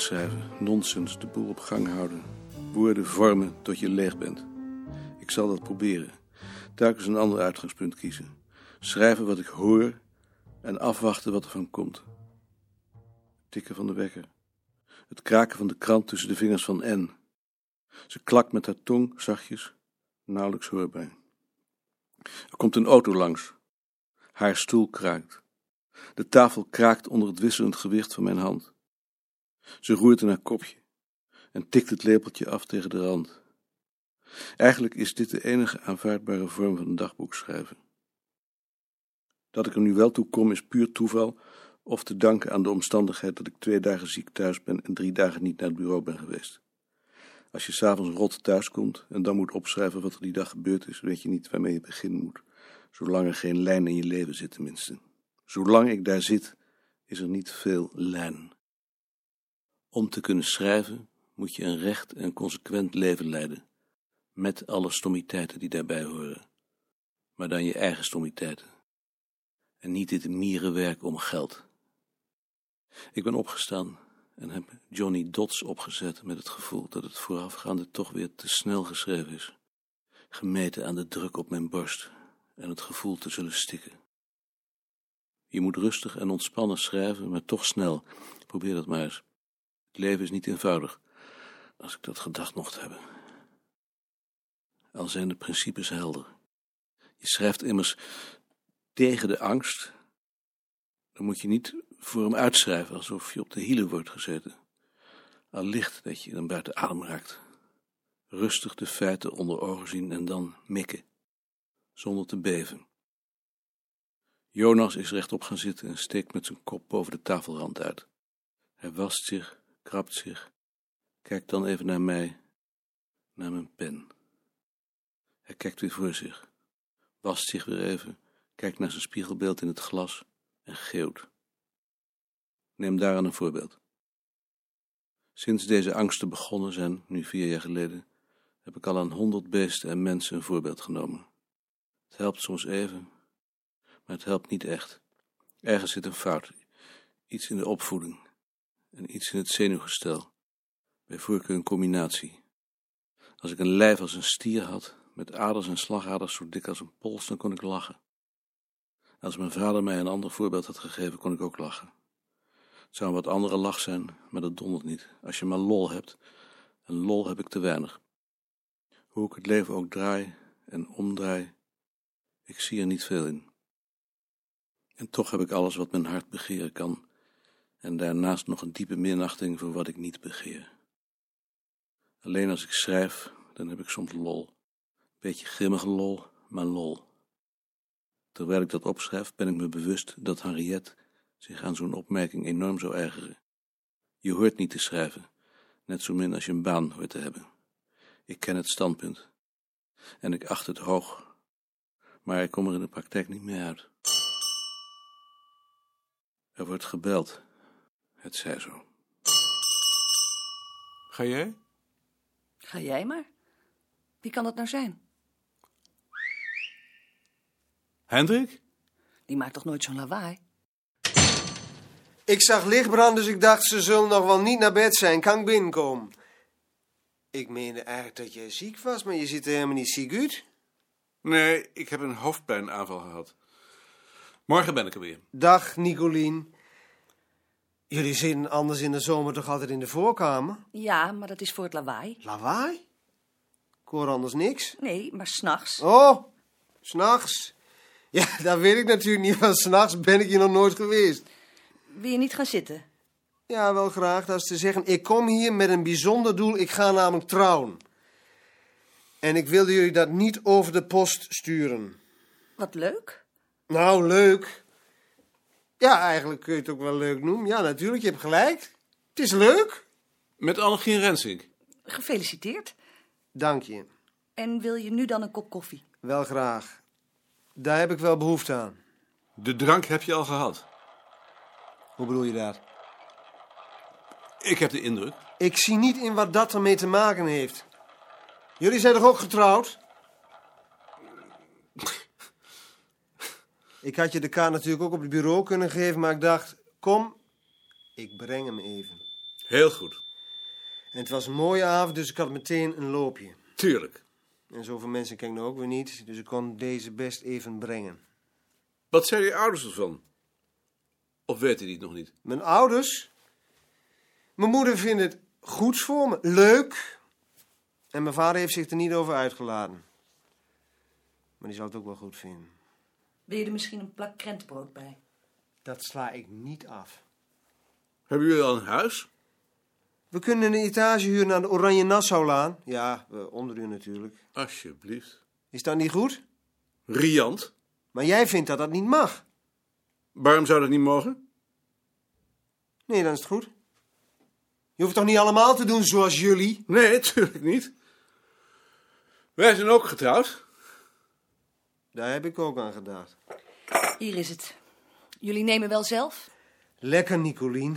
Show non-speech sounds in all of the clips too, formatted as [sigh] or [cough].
Schrijven, nonsens, de boel op gang houden. Woorden vormen tot je leeg bent. Ik zal dat proberen. Telkens een ander uitgangspunt kiezen. Schrijven wat ik hoor en afwachten wat er van komt. Tikken van de wekker. Het kraken van de krant tussen de vingers van N. Ze klakt met haar tong, zachtjes, nauwelijks hoorbaar. Er komt een auto langs. Haar stoel kraakt. De tafel kraakt onder het wisselend gewicht van mijn hand. Ze roert in haar kopje en tikt het lepeltje af tegen de rand. Eigenlijk is dit de enige aanvaardbare vorm van een dagboek schrijven. Dat ik er nu wel toe kom is puur toeval of te danken aan de omstandigheid dat ik twee dagen ziek thuis ben en drie dagen niet naar het bureau ben geweest. Als je s'avonds rot thuis komt en dan moet opschrijven wat er die dag gebeurd is, weet je niet waarmee je beginnen moet, zolang er geen lijn in je leven zit tenminste. Zolang ik daar zit, is er niet veel lijn. Om te kunnen schrijven moet je een recht en consequent leven leiden, met alle stommiteiten die daarbij horen, maar dan je eigen stommiteiten. En niet dit mierenwerk om geld. Ik ben opgestaan en heb Johnny Dots opgezet met het gevoel dat het voorafgaande toch weer te snel geschreven is. Gemeten aan de druk op mijn borst en het gevoel te zullen stikken. Je moet rustig en ontspannen schrijven, maar toch snel. Probeer dat maar eens. Het leven is niet eenvoudig, als ik dat gedacht mocht hebben. Al zijn de principes helder. Je schrijft immers tegen de angst. Dan moet je niet voor hem uitschrijven alsof je op de hielen wordt gezeten. Al licht dat je dan buiten adem raakt. Rustig de feiten onder ogen zien en dan mikken, zonder te beven. Jonas is rechtop gaan zitten en steekt met zijn kop boven de tafelrand uit. Hij wast zich, krabt zich, kijkt dan even naar mij, naar mijn pen. Hij kijkt weer voor zich, wast zich weer even, kijkt naar zijn spiegelbeeld in het glas en geeuwt. Neem daaraan een voorbeeld. Sinds deze angsten begonnen zijn, nu vier jaar geleden, heb ik al aan honderd beesten en mensen een voorbeeld genomen. Het helpt soms even, maar het helpt niet echt. Ergens zit een fout, iets in de opvoeding en iets in het zenuwgestel, bij voorkeur een combinatie. Als ik een lijf als een stier had, met aders en slagaders zo dik als een pols, dan kon ik lachen. Als mijn vader mij een ander voorbeeld had gegeven, kon ik ook lachen. Het zou een wat andere lach zijn, maar dat dondert niet. Als je maar lol hebt, en lol heb ik te weinig. Hoe ik het leven ook draai en omdraai, ik zie er niet veel in. En toch heb ik alles wat mijn hart begeren kan, en daarnaast nog een diepe minachting voor wat ik niet begeer. Alleen als ik schrijf, dan heb ik soms lol. Beetje grimmige lol, maar lol. Terwijl ik dat opschrijf, ben ik me bewust dat Henriette zich aan zo'n opmerking enorm zou ergeren. Je hoort niet te schrijven, net zo min als je een baan hoort te hebben. Ik ken het standpunt. En ik acht het hoog. Maar ik kom er in de praktijk niet mee uit. Er wordt gebeld. Het zij zo. Ga jij? Ga jij maar. Wie kan dat nou zijn? Hendrik? Die maakt toch nooit zo'n lawaai? Ik zag lichtbrand, dus ik dacht ze zullen nog wel niet naar bed zijn. Kan ik binnenkomen? Ik meende eigenlijk dat jij ziek was, maar je ziet er helemaal niet ziek uit. Nee, ik heb een hoofdpijnaanval gehad. Morgen ben ik er weer. Dag, Nicolien. Jullie zitten anders in de zomer toch altijd in de voorkamer? Ja, maar dat is voor het lawaai. Lawaai? Ik hoor anders niks. Nee, maar s'nachts. Oh, s'nachts. Ja, [laughs] dat weet ik natuurlijk niet, want s'nachts ben ik hier nog nooit geweest. Wil je niet gaan zitten? Ja, wel graag. Dat is te zeggen, ik kom hier met een bijzonder doel. Ik ga namelijk trouwen. En ik wilde jullie dat niet over de post sturen. Wat leuk. Nou, leuk. Ja, eigenlijk kun je het ook wel leuk noemen. Ja, natuurlijk, je hebt gelijk. Het is leuk. Met Annegien Rensink. Gefeliciteerd. Dank je. En wil je nu dan een kop koffie? Wel graag. Daar heb ik wel behoefte aan. De drank heb je al gehad. Hoe bedoel je dat? Ik heb de indruk. Ik zie niet in wat dat ermee te maken heeft. Jullie zijn toch ook getrouwd? Ik had je de kaart natuurlijk ook op het bureau kunnen geven, maar ik dacht, kom, ik breng hem even. Heel goed. En het was een mooie avond, dus ik had meteen een loopje. Tuurlijk. En zoveel mensen ken ik nou ook weer niet, dus ik kon deze best even brengen. Wat zijn je ouders ervan? Of weten die het nog niet? Mijn ouders? Mijn moeder vindt het goed voor me, leuk. En mijn vader heeft zich er niet over uitgelaten. Maar die zal het ook wel goed vinden. Wil je er misschien een plak krentenbrood bij? Dat sla ik niet af. Hebben jullie al een huis? We kunnen een etage huren aan de Oranje Nassaulaan. Ja, onder u natuurlijk. Alsjeblieft. Is dat niet goed? Riant? Maar jij vindt dat dat niet mag. Waarom zou dat niet mogen? Nee, dan is het goed. Je hoeft toch niet allemaal te doen zoals jullie? Nee, [laughs] natuurlijk niet. Wij zijn ook getrouwd. Daar heb ik ook aan gedacht. Hier is het. Jullie nemen wel zelf? Lekker, Nicolien.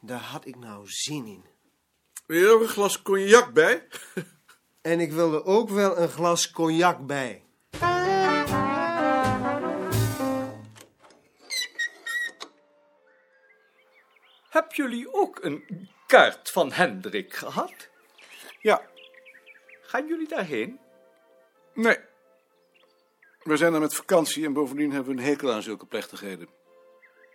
Daar had ik nou zin in. Wil je er ook een glas cognac bij? [laughs] En ik wilde ook wel een glas cognac bij. Heb jullie ook een kaart van Hendrik gehad? Ja. Gaan jullie daarheen? Nee. We zijn er met vakantie en bovendien hebben we een hekel aan zulke plechtigheden.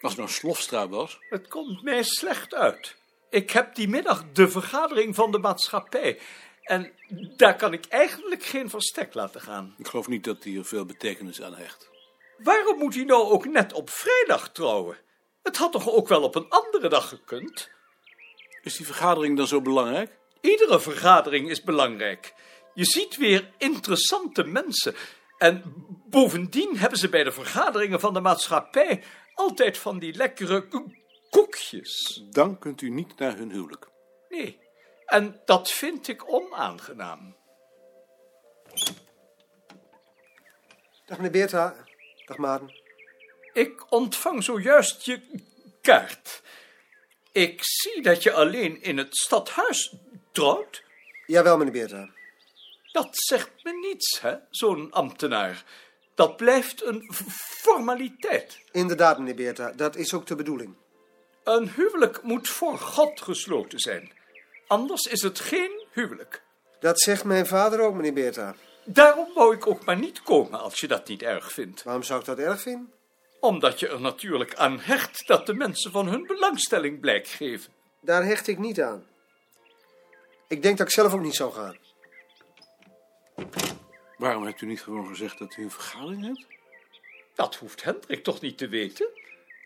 Als het nou Slofstra was. Het komt mij slecht uit. Ik heb die middag de vergadering van de maatschappij. En daar kan ik eigenlijk geen verstek laten gaan. Ik geloof niet dat hij er veel betekenis aan hecht. Waarom moet hij nou ook net op vrijdag trouwen? Het had toch ook wel op een andere dag gekund? Is die vergadering dan zo belangrijk? Iedere vergadering is belangrijk. Je ziet weer interessante mensen. En bovendien hebben ze bij de vergaderingen van de maatschappij altijd van die lekkere ko- koekjes. Dan kunt u niet naar hun huwelijk. Nee, en dat vind ik onaangenaam. Dag meneer Beerta. Dag Maarten. Ik ontvang zojuist je kaart. Ik zie dat je alleen in het stadhuis trouwt. Jawel, meneer Beerta. Dat zegt me niets, hè, zo'n ambtenaar. Dat blijft een formaliteit. Inderdaad, meneer Beerta. Dat is ook de bedoeling. Een huwelijk moet voor God gesloten zijn. Anders is het geen huwelijk. Dat zegt mijn vader ook, meneer Beerta. Daarom wou ik ook maar niet komen als je dat niet erg vindt. Waarom zou ik dat erg vinden? Omdat je er natuurlijk aan hecht dat de mensen van hun belangstelling blijk geven. Daar hecht ik niet aan. Ik denk dat ik zelf ook niet zou gaan. Waarom hebt u niet gewoon gezegd dat u een vergadering hebt? Dat hoeft Hendrik toch niet te weten?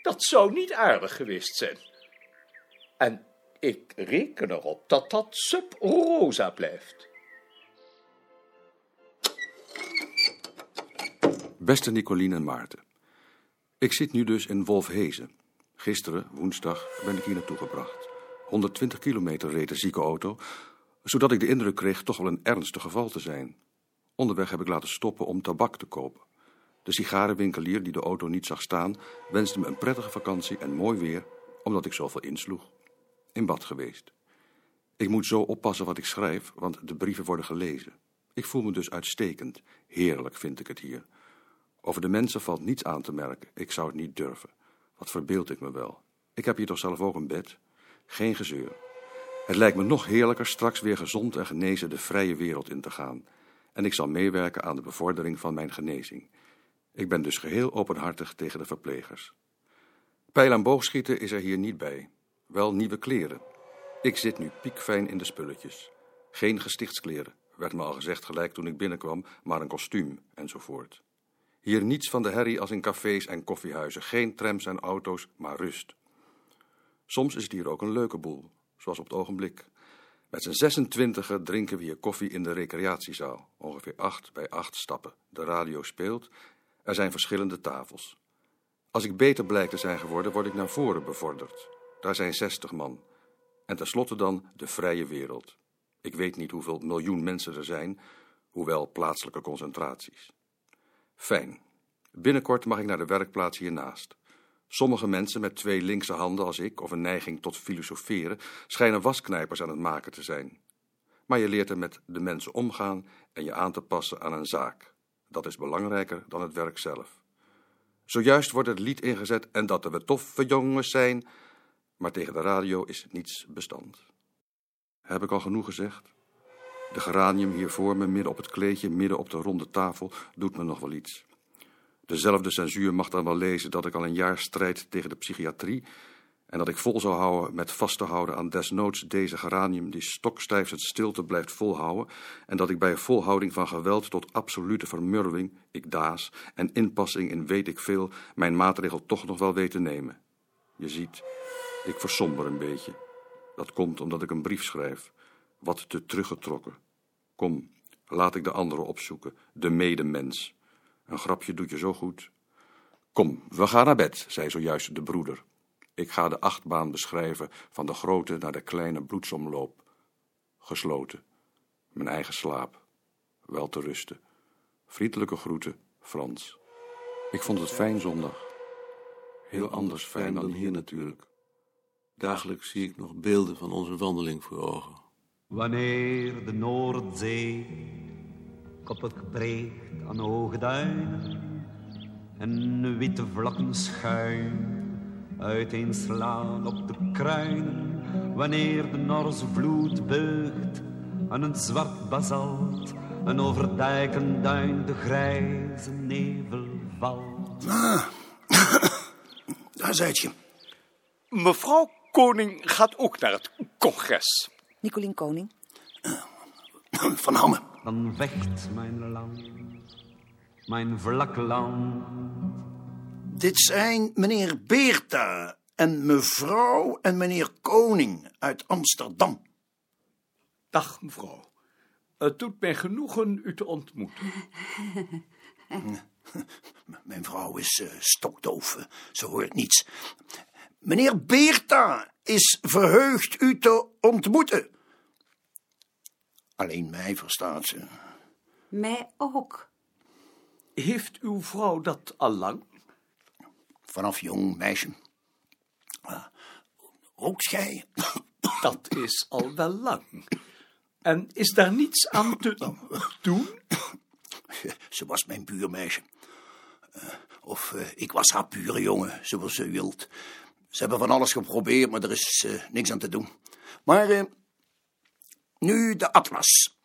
Dat zou niet aardig geweest zijn. En ik reken erop dat dat sub rosa blijft. Beste Nicolien en Maarten. Ik zit nu dus in Wolfhezen. Gisteren, woensdag, ben ik hier naartoe gebracht. 120 kilometer reed de zieke auto, zodat ik de indruk kreeg toch wel een ernstig geval te zijn. Onderweg heb ik laten stoppen om tabak te kopen. De sigarenwinkelier die de auto niet zag staan, wenste me een prettige vakantie en mooi weer, omdat ik zoveel insloeg. In bad geweest. Ik moet zo oppassen wat ik schrijf, want de brieven worden gelezen. Ik voel me dus uitstekend. Heerlijk vind ik het hier. Over de mensen valt niets aan te merken. Ik zou het niet durven. Wat verbeeld ik me wel. Ik heb hier toch zelf ook een bed? Geen gezeur. Het lijkt me nog heerlijker straks weer gezond en genezen de vrije wereld in te gaan. En ik zal meewerken aan de bevordering van mijn genezing. Ik ben dus geheel openhartig tegen de verplegers. Pijl en boogschieten is er hier niet bij. Wel nieuwe kleren. Ik zit nu piekfijn in de spulletjes. Geen gestichtskleren, werd me al gezegd gelijk toen ik binnenkwam, maar een kostuum enzovoort. Hier niets van de herrie als in cafés en koffiehuizen, geen trams en auto's, maar rust. Soms is het hier ook een leuke boel, zoals op het ogenblik. Met z'n 26 drinken we hier koffie in de recreatiezaal, ongeveer acht bij acht stappen. De radio speelt, er zijn verschillende tafels. Als ik beter blijkt te zijn geworden, word ik naar voren bevorderd. Daar zijn 60 man. En tenslotte dan de vrije wereld. Ik weet niet hoeveel miljoen mensen er zijn, hoewel plaatselijke concentraties. Fijn. Binnenkort mag ik naar de werkplaats hiernaast. Sommige mensen met twee linkse handen als ik, of een neiging tot filosoferen, schijnen wasknijpers aan het maken te zijn. Maar je leert er met de mensen omgaan en je aan te passen aan een zaak. Dat is belangrijker dan het werk zelf. Zojuist wordt het lied ingezet en dat we toffe jongens zijn, Maar tegen de radio is niets bestand. Heb ik al genoeg gezegd? De geranium hier voor me, midden op het kleedje, midden op de ronde tafel, doet me nog wel iets. Dezelfde censuur mag dan wel lezen dat ik al een jaar strijd tegen de psychiatrie en dat ik vol zou houden met vast te houden aan desnoods deze geranium die stokstijf het stilte blijft volhouden en dat ik bij volhouding van geweld tot absolute vermurwing, ik daas, en inpassing in weet ik veel, mijn maatregel toch nog wel weet te nemen. Je ziet, ik versomber een beetje. Dat komt omdat ik een brief schrijf, wat te teruggetrokken. Kom, laat ik de andere opzoeken, de medemens. Een grapje doet je zo goed. Kom, we gaan naar bed, zei zojuist de broeder. Ik ga de achtbaan beschrijven van de grote naar de kleine bloedsomloop. Gesloten. Mijn eigen slaap. Wel te rusten. Vriendelijke groeten, Frans. Ik vond het fijn zondag. Heel anders fijn dan hier natuurlijk. Dagelijks zie ik nog beelden van onze wandeling voor ogen. Wanneer de Noordzee koppig breekt aan hoge duinen en witte vlakken schuim uiteenslaan op de kruinen, wanneer de Norse vloed beugt aan een zwart basalt en over dijk en duin de grijze nevel valt. Ah, daar zijt je. Mevrouw Koning gaat ook naar het congres. Nicolien Koning. Van Hamme. Dan vecht mijn land, mijn vlak land. Dit zijn meneer Beerta en mevrouw en meneer Koning uit Amsterdam. Dag, mevrouw. Het doet mij genoegen u te ontmoeten. [laughs] Mijn vrouw is uh, stokdoof, uh, ze hoort niets. Meneer Beerta is verheugd u te ontmoeten. Alleen mij verstaat ze. Mij ook. Heeft uw vrouw dat al lang? Vanaf jong meisje. Uh, rookt gij? Dat is al wel lang. En is daar niets aan te doen? Ze was mijn buurmeisje. Uh, of uh, ik was haar pure jongen, zoals ze wilt. Ze hebben van alles geprobeerd, maar er is uh, niks aan te doen. Maar nu de atlas.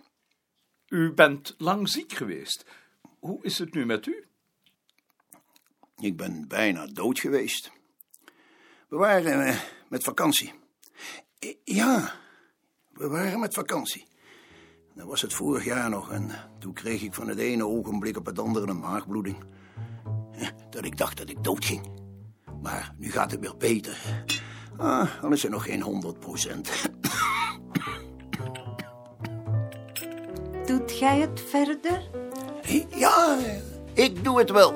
U bent lang ziek geweest. Hoe is het nu met u? Ik ben bijna dood geweest. We waren uh, met vakantie. Ja, we waren met vakantie. Dat was het vorig jaar nog en toen kreeg ik van het ene ogenblik op het andere een maagbloeding. Dat ik dacht dat ik dood ging. Maar nu gaat het weer beter. Ah, al is er nog geen 100 procent. Doet jij het verder? Ja, ik doe het wel.